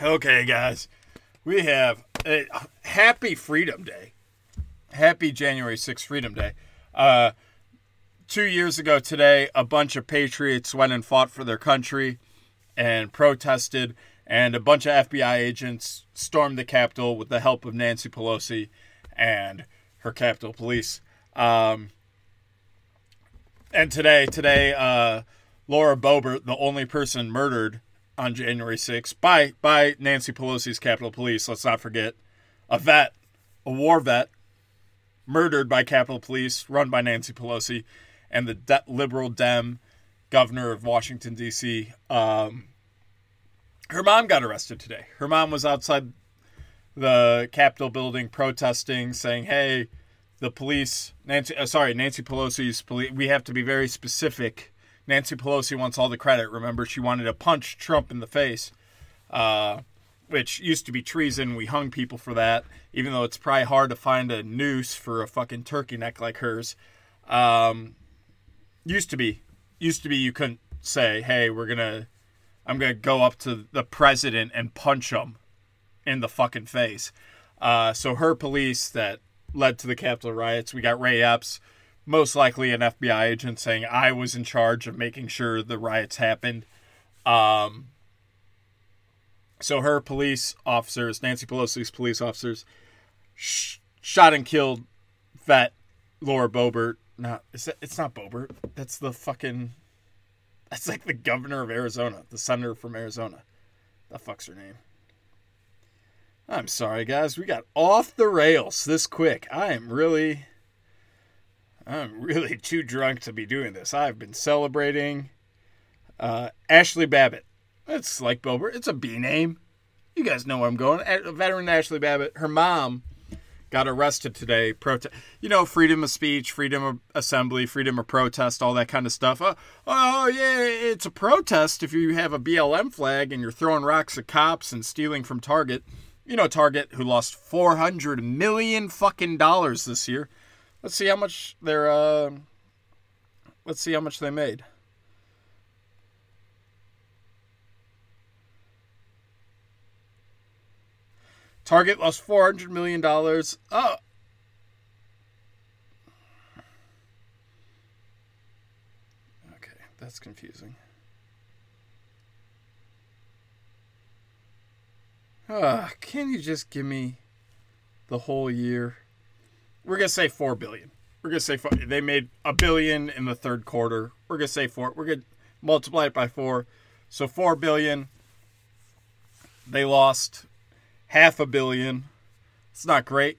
Okay, guys, we have a happy Freedom Day. Happy January 6th Freedom Day. Uh, two years ago today, a bunch of patriots went and fought for their country and protested, and a bunch of FBI agents stormed the Capitol with the help of Nancy Pelosi and her Capitol Police. Um, and today, today, uh, Laura Boebert, the only person murdered on January 6th by by Nancy Pelosi's Capitol Police. Let's not forget a vet, a war vet, murdered by Capitol Police, run by Nancy Pelosi, and the de- liberal Dem governor of Washington D.C. Um, her mom got arrested today. Her mom was outside the Capitol building protesting, saying, "Hey." The police, Nancy, uh, sorry, Nancy Pelosi's police. We have to be very specific Nancy Pelosi wants all the credit. Remember, she wanted to punch Trump in the face, uh, which used to be treason. We hung people for that, even though it's probably hard to find a noose for a fucking turkey neck like hers. Um, used to be, used to be you couldn't say, "Hey, we're gonna, I'm gonna go up to the president and punch him in the fucking face." Uh, so her police that led to the Capitol riots. We got Ray Epps, most likely an FBI agent, saying I was in charge of making sure the riots happened. Um, so her police officers, Nancy Pelosi's police officers, sh- shot and killed vet Laura Boebert. No, it's it's not Boebert. That's the fucking. That's like the governor of Arizona, the senator from Arizona. The fuck's her name? I'm sorry, guys. We got off the rails this quick. I am really, I'm really too drunk to be doing this. I've been celebrating uh, Ashley Babbitt. It's like Bober. It's a B name. You guys know where I'm going. A veteran Ashley Babbitt. Her mom got arrested today. Protest. You know, freedom of speech, freedom of assembly, freedom of protest, all that kind of stuff. Uh, oh yeah, it's a protest if you have a BLM flag and you're throwing rocks at cops and stealing from Target you know, Target, who lost 400 million fucking dollars this year. Let's see how much they're, uh, let's see how much they made. Target lost $400 million. Oh. Okay, that's confusing. Uh, can you just give me the whole year? We're gonna say four billion. We're gonna say four, they made a billion in the third quarter. We're gonna say four. We're gonna multiply it by four, so four billion. They lost half a billion. It's not great.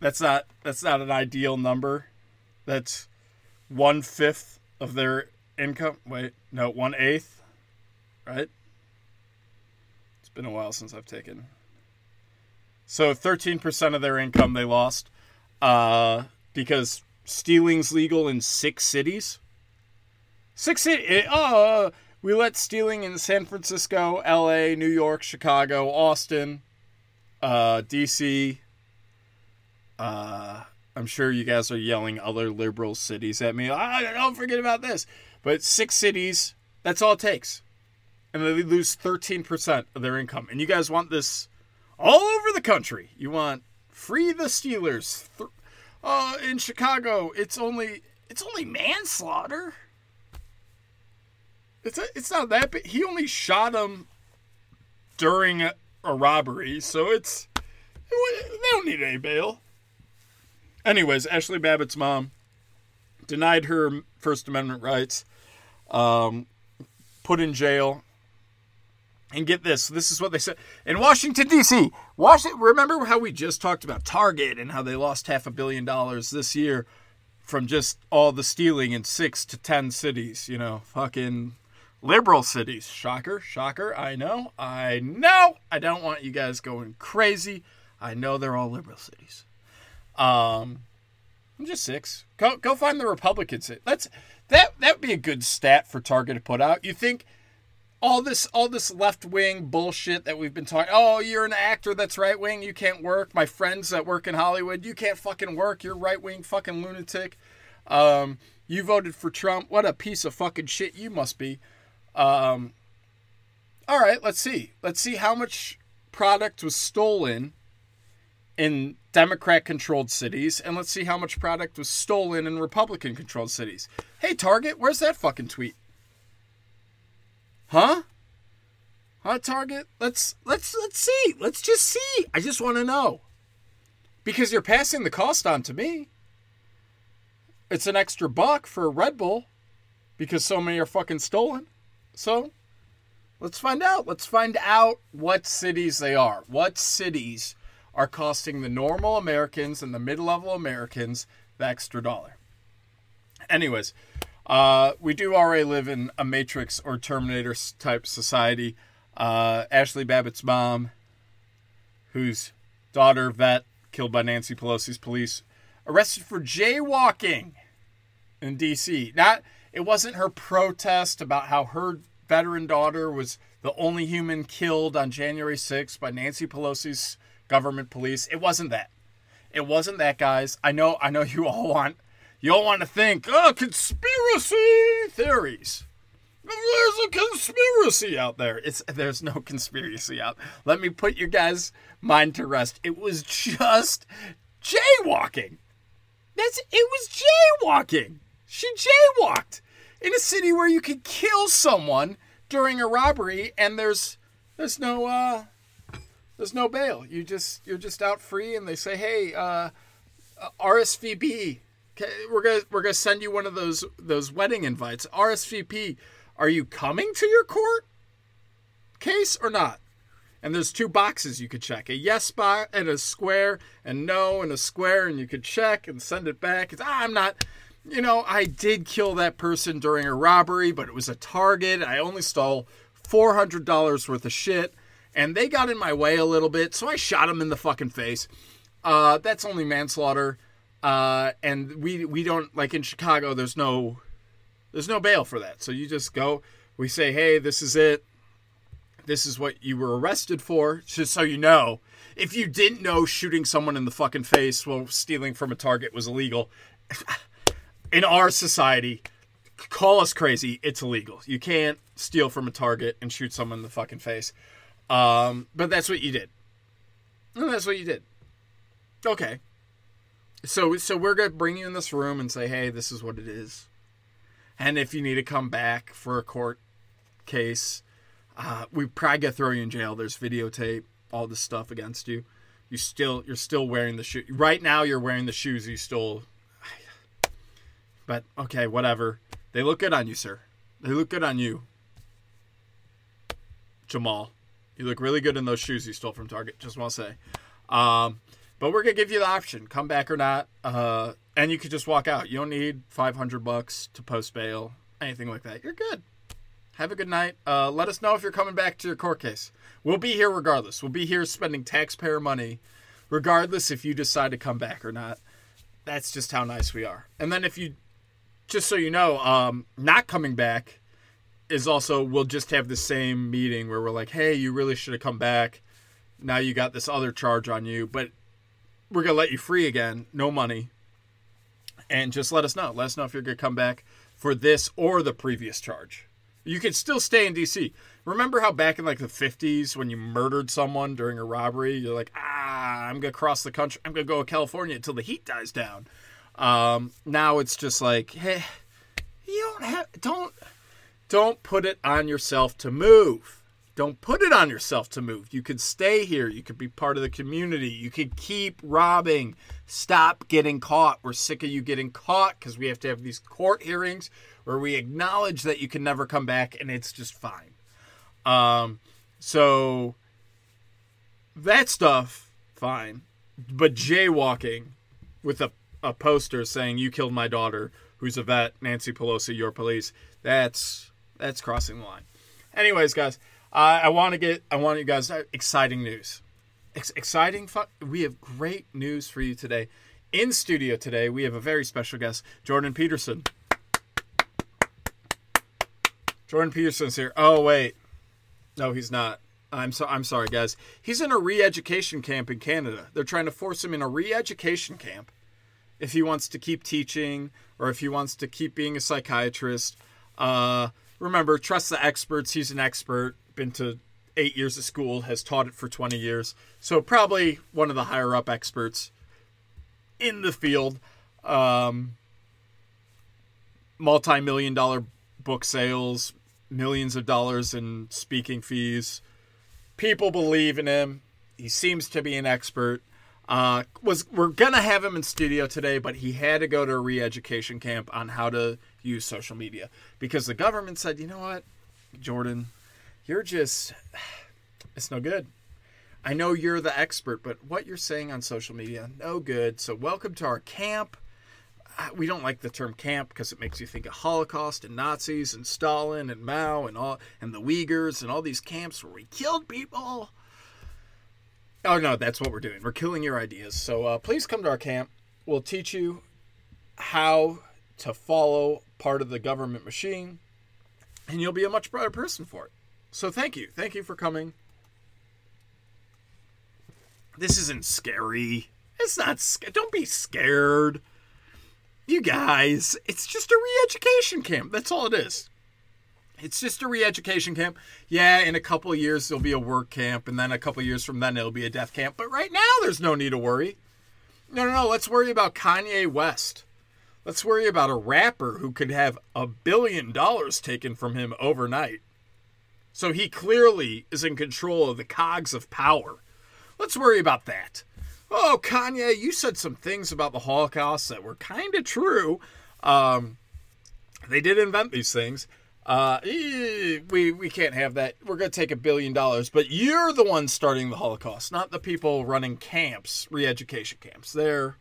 That's not that's not an ideal number. That's one fifth of their income. Wait, no, one eighth. Right? It's been a while since I've taken. So 13% of their income they lost uh, because stealing's legal in six cities. Six cities. Oh, we let stealing in San Francisco, L.A., New York, Chicago, Austin, uh, D.C. Uh, I'm sure you guys are yelling other liberal cities at me. I don't forget about this. But six cities, that's all it takes and they lose 13% of their income. And you guys want this all over the country. You want free the Steelers. Uh, in Chicago, it's only it's only manslaughter. It's a, it's not that big. He only shot him during a, a robbery, so it's they don't need any bail. Anyways, Ashley Babbitt's mom denied her First Amendment rights, um, put in jail, and get this, this is what they said in Washington D.C. Washington. Remember how we just talked about Target and how they lost half a billion dollars this year from just all the stealing in six to ten cities. You know, fucking liberal cities. Shocker, shocker. I know, I know. I don't want you guys going crazy. I know they're all liberal cities. Um, I'm just six. Go go find the Republicans. That's that that would be a good stat for Target to put out. You think? All this all this left wing bullshit that we've been talking. Oh, you're an actor that's right wing. You can't work. My friends that work in Hollywood, you can't fucking work. You're right wing fucking lunatic. Um, you voted for Trump. What a piece of fucking shit you must be. Um, all right, let's see. Let's see how much product was stolen in Democrat controlled cities, and let's see how much product was stolen in Republican controlled cities. Hey, Target, where's that fucking tweet? Huh? Huh, Target? Let's let's let's see. Let's just see. I just want to know. Because you're passing the cost on to me. It's an extra buck for a Red Bull because so many are fucking stolen. So, let's find out. Let's find out what cities they are. What cities are costing the normal Americans and the mid level Americans the extra dollar. Anyways, uh, we do already live in a Matrix or Terminator type society. Uh, Ashley Babbitt's mom, whose daughter, vet, killed by Nancy Pelosi's police, arrested for jaywalking in D.C. Not, it wasn't her protest about how her veteran daughter was the only human killed on January 6th by Nancy Pelosi's government police. It wasn't that. It wasn't that, guys. I know. I know you all want. You all want to think, oh, conspiracy theories. There's a conspiracy out there. It's there's no conspiracy out. Let me put your guys' mind to rest. It was just jaywalking. That's it was jaywalking. She jaywalked in a city where you could kill someone during a robbery and there's there's no uh there's no bail. You just you're just out free, and they say, "Hey, uh, uh RSVP, we're gonna we're gonna send you one of those those wedding invites. RSVP, are you coming to your court case or not?" And there's two boxes you could check: a yes box and a square, and no and a square, and you could check and send it back. It's, ah, I'm not. You know, I did kill that person during a robbery, but it was a target. I only stole four hundred dollars worth of shit and they got in my way a little bit, so I shot him in the fucking face. Uh, that's only manslaughter, uh, and we we don't like in Chicago. There's no there's no bail for that. So you just go. We say, hey, this is it. This is what you were arrested for, just so you know. If you didn't know shooting someone in the fucking face while stealing from a target was illegal, in our society, call us crazy. It's illegal. You can't steal from a target and shoot someone in the fucking face. Um, but that's what you did. And that's what you did. Okay. So so we're gonna bring you in this room and say, hey, this is what it is. And if you need to come back for a court case, uh, we probably gonna throw you in jail. There's videotape, all this stuff against you. You still you're still wearing the shoe. Right now you're wearing the shoes you stole. But okay, whatever. They look good on you, sir. They look good on you. Jamal. You look really good in those shoes you stole from Target. Just want to say. Um, but we're gonna give you the option: come back or not, uh, and you could just walk out. You don't need five hundred bucks to post bail, anything like that. You're good. Have a good night. Uh, let us know if you're coming back to your court case. We'll be here regardless. We'll be here spending taxpayer money, regardless if you decide to come back or not. That's just how nice we are. And then if you, just so you know, um, not coming back is also we'll just have the same meeting where we're like, hey, you really should have come back. Now you got this other charge on you, but we're gonna let you free again, no money. And just let us know. Let us know if you're gonna come back for this or the previous charge. You can still stay in DC. Remember how back in like the 50s when you murdered someone during a robbery, you're like, ah, I'm gonna cross the country. I'm gonna go to California until the heat dies down. Um, now it's just like, hey, you don't have don't don't put it on yourself to move. Don't put it on yourself to move. You could stay here. You could be part of the community. You could keep robbing. Stop getting caught. We're sick of you getting caught because we have to have these court hearings where we acknowledge that you can never come back and it's just fine. Um, so that stuff, fine. But jaywalking with a, a poster saying you killed my daughter, who's a vet, Nancy Pelosi, your police, that's that's crossing the line. Anyways, guys, I want to get I want you guys uh, exciting news. Ex- exciting fu- we have great news for you today. In studio today, we have a very special guest, Jordan Peterson. Jordan Peterson's here. Oh wait. No, he's not. I'm so I'm sorry, guys. He's in a re-education camp in Canada. They're trying to force him in a re-education camp if he wants to keep teaching or if he wants to keep being a psychiatrist. Uh, remember, trust the experts. He's an expert. Been to eight years of school, has taught it for 20 years. So probably one of the higher up experts in the field. Um, Multi million dollar book sales, millions of dollars in speaking fees. People believe in him. He seems to be an expert. Uh, was we're gonna have him in studio today, but he had to go to a re-education camp on how to use social media because the government said, you know what, Jordan, you're just it's no good. I know you're the expert, but what you're saying on social media, no good. So welcome to our camp. We don't like the term camp because it makes you think of Holocaust and Nazis and Stalin and Mao and all and the Uyghurs and all these camps where we killed people. Oh no, that's what we're doing. We're killing your ideas. So uh, please come to our camp. We'll teach you how to follow part of the government machine, and you'll be a much better person for it. So thank you, thank you for coming. This isn't scary. It's not. Sc- don't be scared. You guys, it's just a re-education camp. That's all it is. It's just a re-education camp. Yeah, in a couple years there'll be a work camp, and then a couple years from then it'll be a death camp. But right now there's no need to worry. No, no, no. Let's worry about Kanye West. Let's worry about a rapper who could have a billion dollars taken from him overnight. So he clearly is in control of the cogs of power. Let's worry about that. Oh, Kanye, you said some things about the Holocaust that were kind of true. Um, they did invent these things. Uh, we we can't have that. We're to take a billion dollars, but you're the one starting the Holocaust, not the people running camps, re-education camps. There,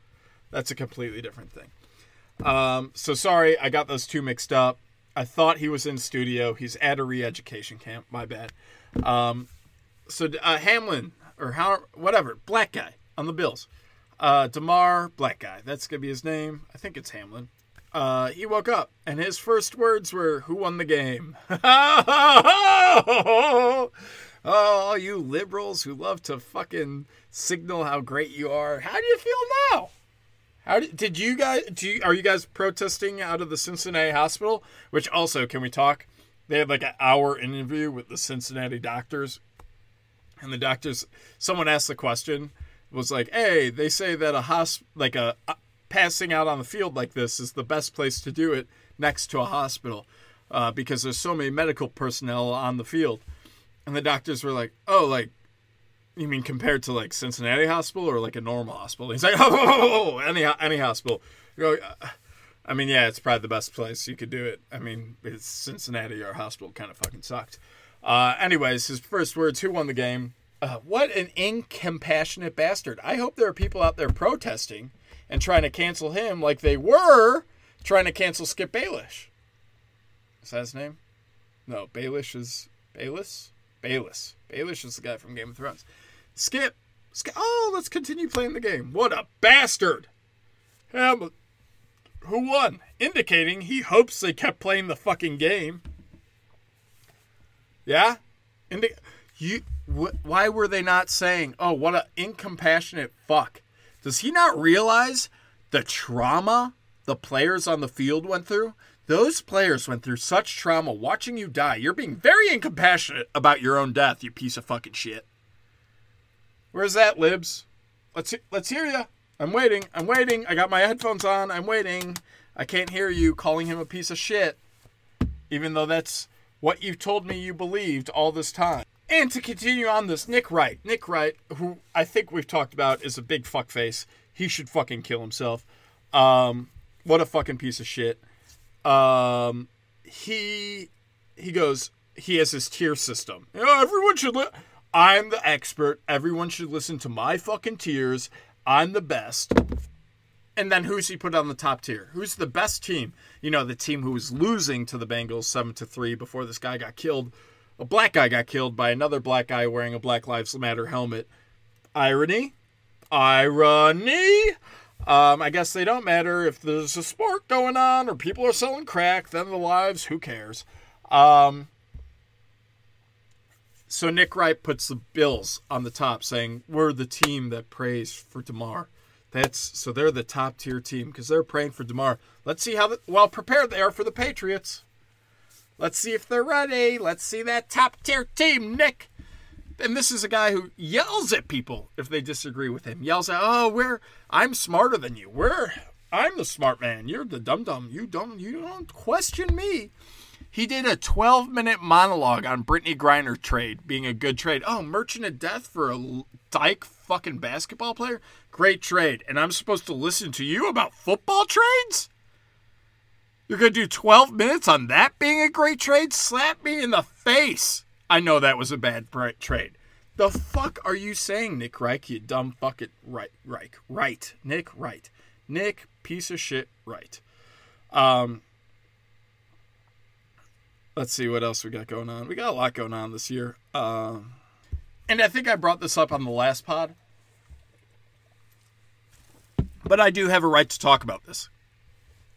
that's a completely different thing. Um, so sorry, I got those two mixed up. I thought he was in studio. He's at a re-education camp. My bad. Um, so uh, Hamlin or how whatever black guy on the Bills. Uh, Damar, black guy. That's gonna be his name. I think it's Hamlin. Uh, he woke up and his first words were, "Who won the game?" oh, you liberals who love to fucking signal how great you are. How do you feel now? How did, did you guys? Do you, are you guys protesting out of the Cincinnati hospital? Which also, can we talk? They had like an hour interview with the Cincinnati doctors, and the doctors. Someone asked the question, was like, "Hey, they say that a hosp like a, a passing out on the field like this is the best place to do it next to a hospital uh, because there's so many medical personnel on the field." And the doctors were like, "Oh, like you mean compared to like Cincinnati Hospital or like a normal hospital?" He's like, "Oh, oh, oh any any hospital." I mean, yeah, it's probably the best place you could do it. I mean, it's Cincinnati. Our hospital kind of fucking sucked. Uh, anyways, his first words: "Who won the game?" Uh, what an incompassionate bastard! I hope there are people out there protesting and trying to cancel him like they were trying to cancel Skip Bayless. Is that his name? No, Baelish is Bayless. Bayless. Baelish is the guy from Game of Thrones. Skip. Skip. Oh, let's continue playing the game. What a bastard! Who won? Indicating he hopes they kept playing the fucking game. Yeah? Indi- you. Wh- why were they not saying, "Oh, what a incompassionate fuck"? Does he not realize the trauma the players on the field went through? Those players went through such trauma watching you die. You're being very incompassionate about your own death, you piece of fucking shit. Where's that, Libs? Let's let's hear you. I'm waiting. I'm waiting. I got my headphones on. I'm waiting. I can't hear you calling him a piece of shit, even though that's what you've told me you believed all this time. And to continue on this, Nick Wright. Nick Wright, who I think we've talked about, is a big fuckface. He should fucking kill himself. Um, what a fucking piece of shit. Um, he he goes. He has his tier system. You know, everyone should. Li- I'm the expert. Everyone should listen to my fucking tears. I'm the best. And then who's he put on the top tier? Who's the best team? You know, the team who was losing to the Bengals seven to three before this guy got killed. A black guy got killed by another black guy wearing a Black Lives Matter helmet. Irony, irony. Um, I guess they don't matter if there's a sport going on or people are selling crack. Then the lives, who cares? Um, so Nick Wright puts the Bills on the top, saying we're the team that prays for Damar. That's so they're the top tier team because they're praying for Damar. Let's see how the, well prepared they are for the Patriots. Let's see if they're ready. Let's see that top tier team, Nick. And this is a guy who yells at people if they disagree with him. Yells at, "Oh, we're I'm smarter than you. We're I'm the smart man. You're the dum dum. You don't you don't question me." He did a 12 minute monologue on Brittney Griner trade being a good trade. Oh, Merchant of Death for a dyke fucking basketball player? Great trade. And I'm supposed to listen to you about football trades? You're going to do 12 minutes on that being a great trade? Slap me in the face. I know that was a bad trade. The fuck are you saying, Nick Reich, you dumb fucking right, Reich, right, Nick, right, Nick, piece of shit, right. Um, let's see what else we got going on. We got a lot going on this year. Um, and I think I brought this up on the last pod, but I do have a right to talk about this.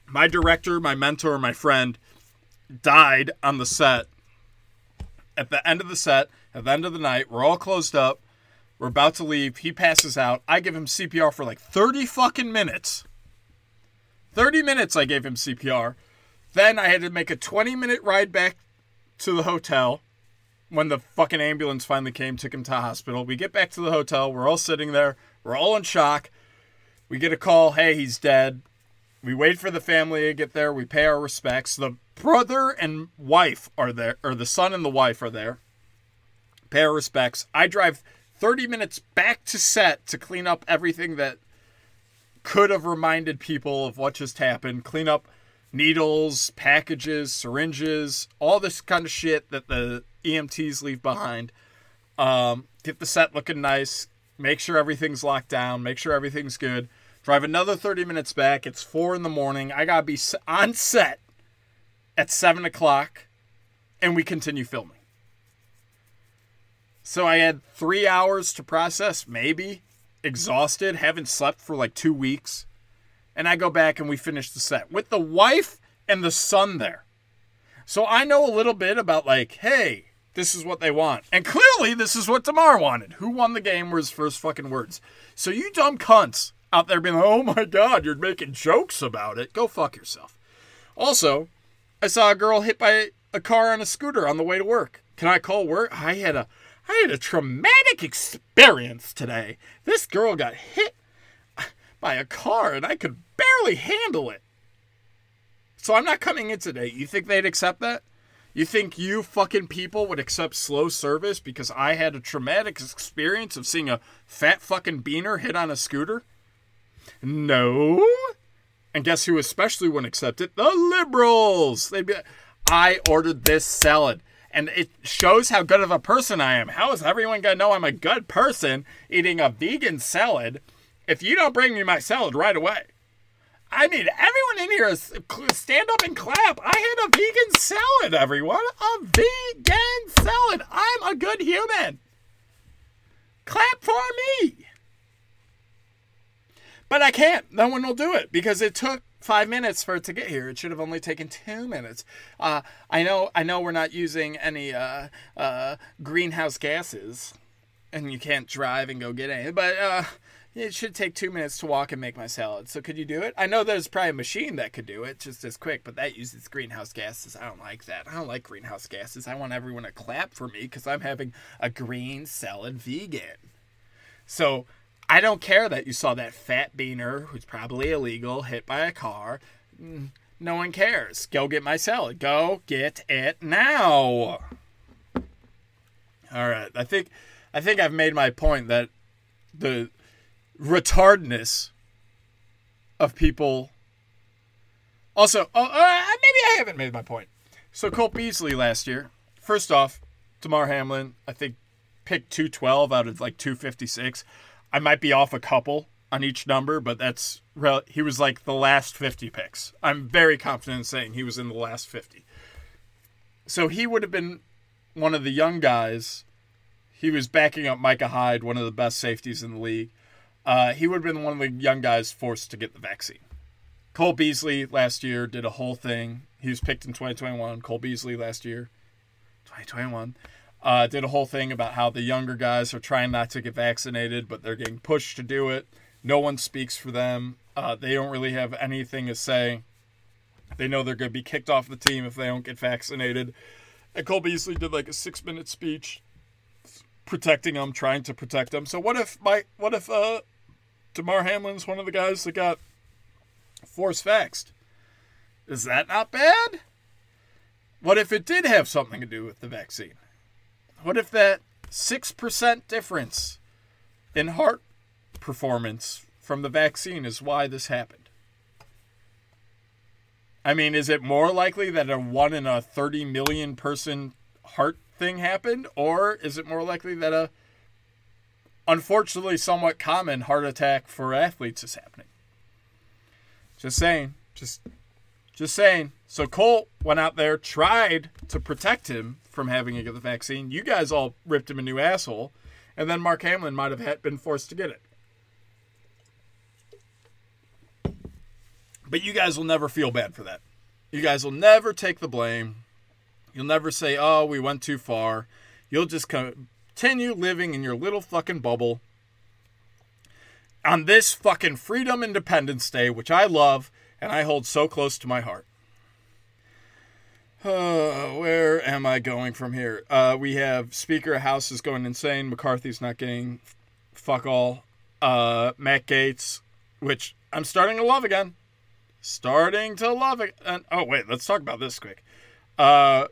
My director, my mentor, my friend died on the set. At the end of the set, at the end of the night, we're all closed up. We're about to leave. He passes out. I give him CPR for like 30 fucking minutes. 30 minutes I gave him CPR. Then I had to make a 20 minute ride back to the hotel when the fucking ambulance finally came, took him to the hospital. We get back to the hotel. We're all sitting there. We're all in shock. We get a call hey, he's dead. We wait for the family to get there. We pay our respects. The brother and wife are there, or the son and the wife are there. Pay our respects. I drive 30 minutes back to set to clean up everything that could have reminded people of what just happened. Clean up needles, packages, syringes, all this kind of shit that the EMTs leave behind. Um, get the set looking nice. Make sure everything's locked down. Make sure everything's good. Drive another 30 minutes back. It's four in the morning. I gotta be on set at seven o'clock, and we continue filming. So I had three hours to process, maybe. Exhausted, haven't slept for like two weeks. And I go back and we finish the set with the wife and the son there. So I know a little bit about, like, hey, this is what they want. And clearly, this is what Damar wanted. Who won the game were his first fucking words. So you dumb cunts out there being like, oh my God, you're making jokes about it. Go fuck yourself. Also, I saw a girl hit by a car on a scooter on the way to work. Can I call work? I had a I had a traumatic experience today. This girl got hit by a car and I could barely handle it. So I'm not coming in today. You think they'd accept that? You think you fucking people would accept slow service because I had a traumatic experience of seeing a fat fucking beaner hit on a scooter? No. And guess who especially wouldn't accept it? The liberals. They'd be I ordered this salad. And it shows how good of a person I am. How is everyone gonna know I'm a good person eating a vegan salad if you don't bring me my salad right away? I need everyone in here to stand up and clap. I had a vegan salad, everyone. A vegan salad. I'm a good human. Clap for me. But I can't. No one will do it because it took five minutes for it to get here. It should have only taken two minutes. Uh, I know. I know we're not using any uh, uh, greenhouse gases, and you can't drive and go get any. But uh, it should take two minutes to walk and make my salad. So could you do it? I know there's probably a machine that could do it just as quick, but that uses greenhouse gases. I don't like that. I don't like greenhouse gases. I want everyone to clap for me because I'm having a green salad vegan. So I don't care that you saw that fat beaner who's probably illegal hit by a car. Mm, no one cares. Go get my salad. Go get it now. All right. I think I think I've made my point that the retardness of people. Also, uh, uh, maybe I haven't made my point. So Cole Beasley last year, first off, Damar Hamlin, I think picked 212 out of like 256. I might be off a couple on each number, but that's he was like the last 50 picks. I'm very confident in saying he was in the last 50. So he would have been one of the young guys. He was backing up Micah Hyde, one of the best safeties in the league uh, he would have been one of the young guys forced to get the vaccine. Cole Beasley last year did a whole thing. He was picked in 2021. Cole Beasley last year, 2021, uh, did a whole thing about how the younger guys are trying not to get vaccinated, but they're getting pushed to do it. No one speaks for them. Uh, they don't really have anything to say. They know they're going to be kicked off the team if they don't get vaccinated. And Cole Beasley did like a six minute speech protecting them, trying to protect them. So what if my what if uh Damar Hamlin's one of the guys that got force vaxxed? Is that not bad? What if it did have something to do with the vaccine? What if that 6% difference in heart performance from the vaccine is why this happened? I mean, is it more likely that a 1 in a 30 million person heart thing happened? Or is it more likely that a unfortunately somewhat common heart attack for athletes is happening? Just saying. Just just saying. So Cole went out there, tried to protect him from having to get the vaccine. You guys all ripped him a new asshole, and then Mark Hamlin might have been forced to get it. But you guys will never feel bad for that. You guys will never take the blame. You'll never say, "Oh, we went too far." You'll just continue living in your little fucking bubble. On this fucking Freedom Independence Day, which I love, and I hold so close to my heart. Uh, where am I going from here? Uh, we have Speaker House is going insane. McCarthy's not getting fuck all. Uh, Matt Gaetz, which I'm starting to love again. Starting to love it. And, oh, wait, let's talk about this quick. Uh,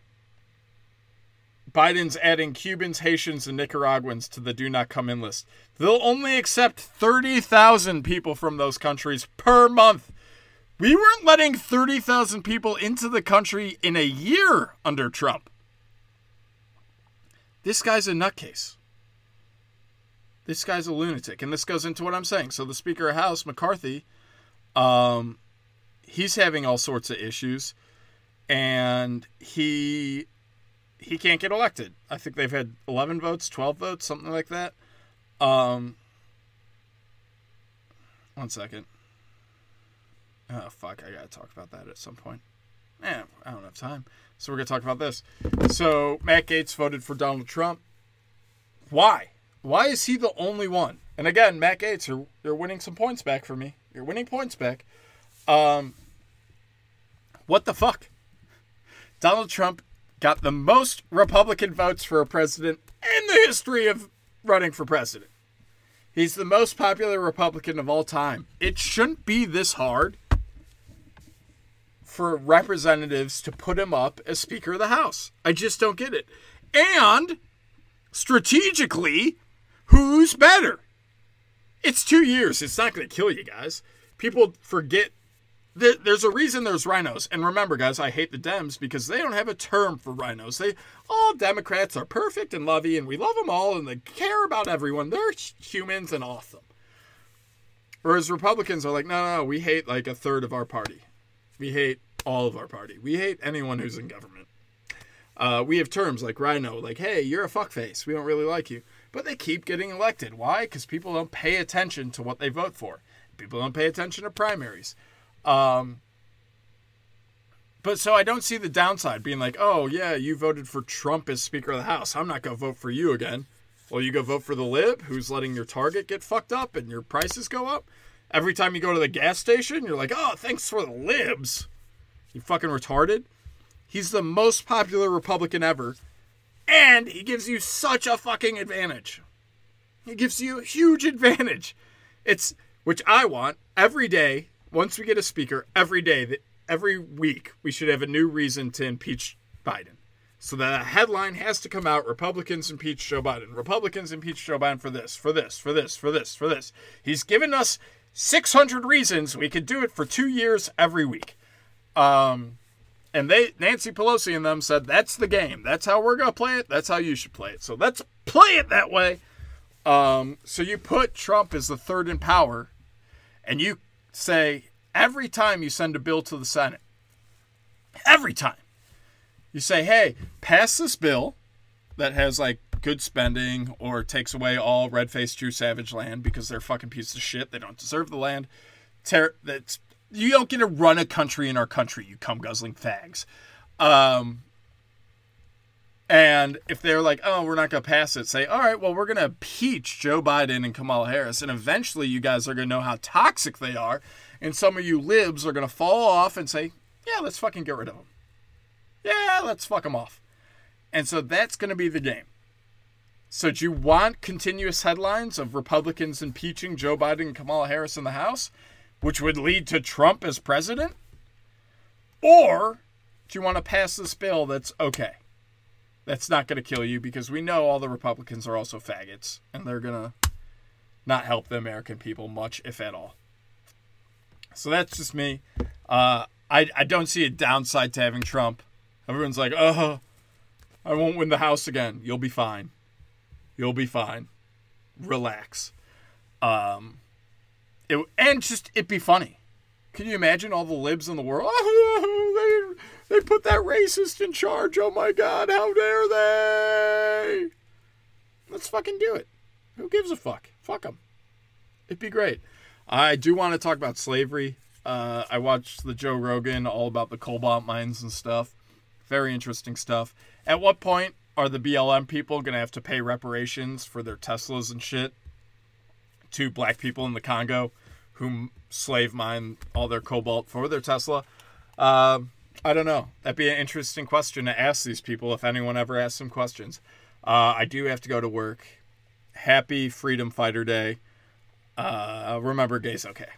Biden's adding Cubans, Haitians, and Nicaraguans to the do not come in list. They'll only accept 30,000 people from those countries per month. We weren't letting 30,000 people into the country in a year under Trump. This guy's a nutcase. This guy's a lunatic. And this goes into what I'm saying. So the Speaker of House, McCarthy, um, he's having all sorts of issues. And he he can't get elected. I think they've had 11 votes, 12 votes, something like that. Um, one second. Oh fuck! I gotta talk about that at some point. Eh, I don't have time. So we're gonna talk about this. So Matt Gaetz voted for Donald Trump. Why? Why is he the only one? And again, Matt Gaetz, you're, you're winning some points back for me. You're winning points back. Um, what the fuck? Donald Trump got the most Republican votes for a president in the history of running for president. He's the most popular Republican of all time. It shouldn't be this hard for representatives to put him up as Speaker of the House. I just don't get it. And strategically, who's better? It's two years. It's not going to kill you guys. People forget there's a reason there's RINOs. And remember, guys, I hate the Dems because they don't have a term for RINOs. They all Democrats are perfect and lovey, and we love them all, and they care about everyone. They're humans and awesome. Whereas Republicans are like, no, no, no, we hate like a third of our party. We hate all of our party. We hate anyone who's in government. Uh, we have terms like RINO, like, hey, you're a fuckface. We don't really like you. But they keep getting elected. Why? Because people don't pay attention to what they vote for. People don't pay attention to primaries. Um, but so I don't see the downside being like, oh, yeah, you voted for Trump as Speaker of the House. I'm not going to vote for you again. Well, you go vote for the lib who's letting your target get fucked up and your prices go up. Every time you go to the gas station, you're like, oh, thanks for the libs. You fucking retarded. He's the most popular Republican ever. And he gives you such a fucking advantage. He gives you a huge advantage. It's which I want every day. Once we get a speaker, every day that every week we should have a new reason to impeach Biden. So that headline has to come out Republicans impeach Joe Biden. Republicans impeach Joe Biden for this, for this, for this, for this, for this. He's given us 600 reasons we could do it for two years every week. Um, and they Nancy Pelosi and them said that's the game. That's how we're gonna play it. That's how you should play it. So let's play it that way. Um, so you put Trump as the third in power, and you say every time you send a bill to the Senate, every time you say, "Hey, pass this bill that has like good spending or takes away all red-faced Jew savage land because they're fucking pieces of shit. They don't deserve the land. Ter- that's you don't get to run a country in our country, you cum guzzling fags. Um, and if they're like, oh, we're not going to pass it, say, all right, well, we're going to impeach Joe Biden and Kamala Harris. And eventually you guys are going to know how toxic they are. And some of you libs are going to fall off and say, Yeah, let's fucking get rid of them. Yeah, let's fuck them off. And so that's going to be the game. So do you want continuous headlines of Republicans impeaching Joe Biden and Kamala Harris in the House, which would lead to Trump as president? Or do you want to pass this bill that's okay? That's not going to kill you because we know all the Republicans are also faggots and they're going to not help the American people much, if at all. So that's just me. Uh, I, I don't see a downside to having Trump. Everyone's like, oh, I won't win the House again. You'll be fine. You'll be fine. Relax. Um, it, and just, it'd be funny. Can you imagine all the libs in the world? They, put that racist in charge. Oh my God, how dare they? Let's fucking do it. Who gives a fuck? Fuck them. It'd be great. I do want to talk about slavery. Uh, I watched the Joe Rogan all about the cobalt mines and stuff. Very interesting stuff. At what point are the BLM people going to have to pay reparations for their Teslas and shit to black people in the Congo who slave mine all their cobalt for their Tesla? Uh, I don't know. That'd be an interesting question to ask these people if anyone ever asks them questions. Uh, I do have to go to work. Happy Freedom Fighter Day. Uh, remember, gay's okay.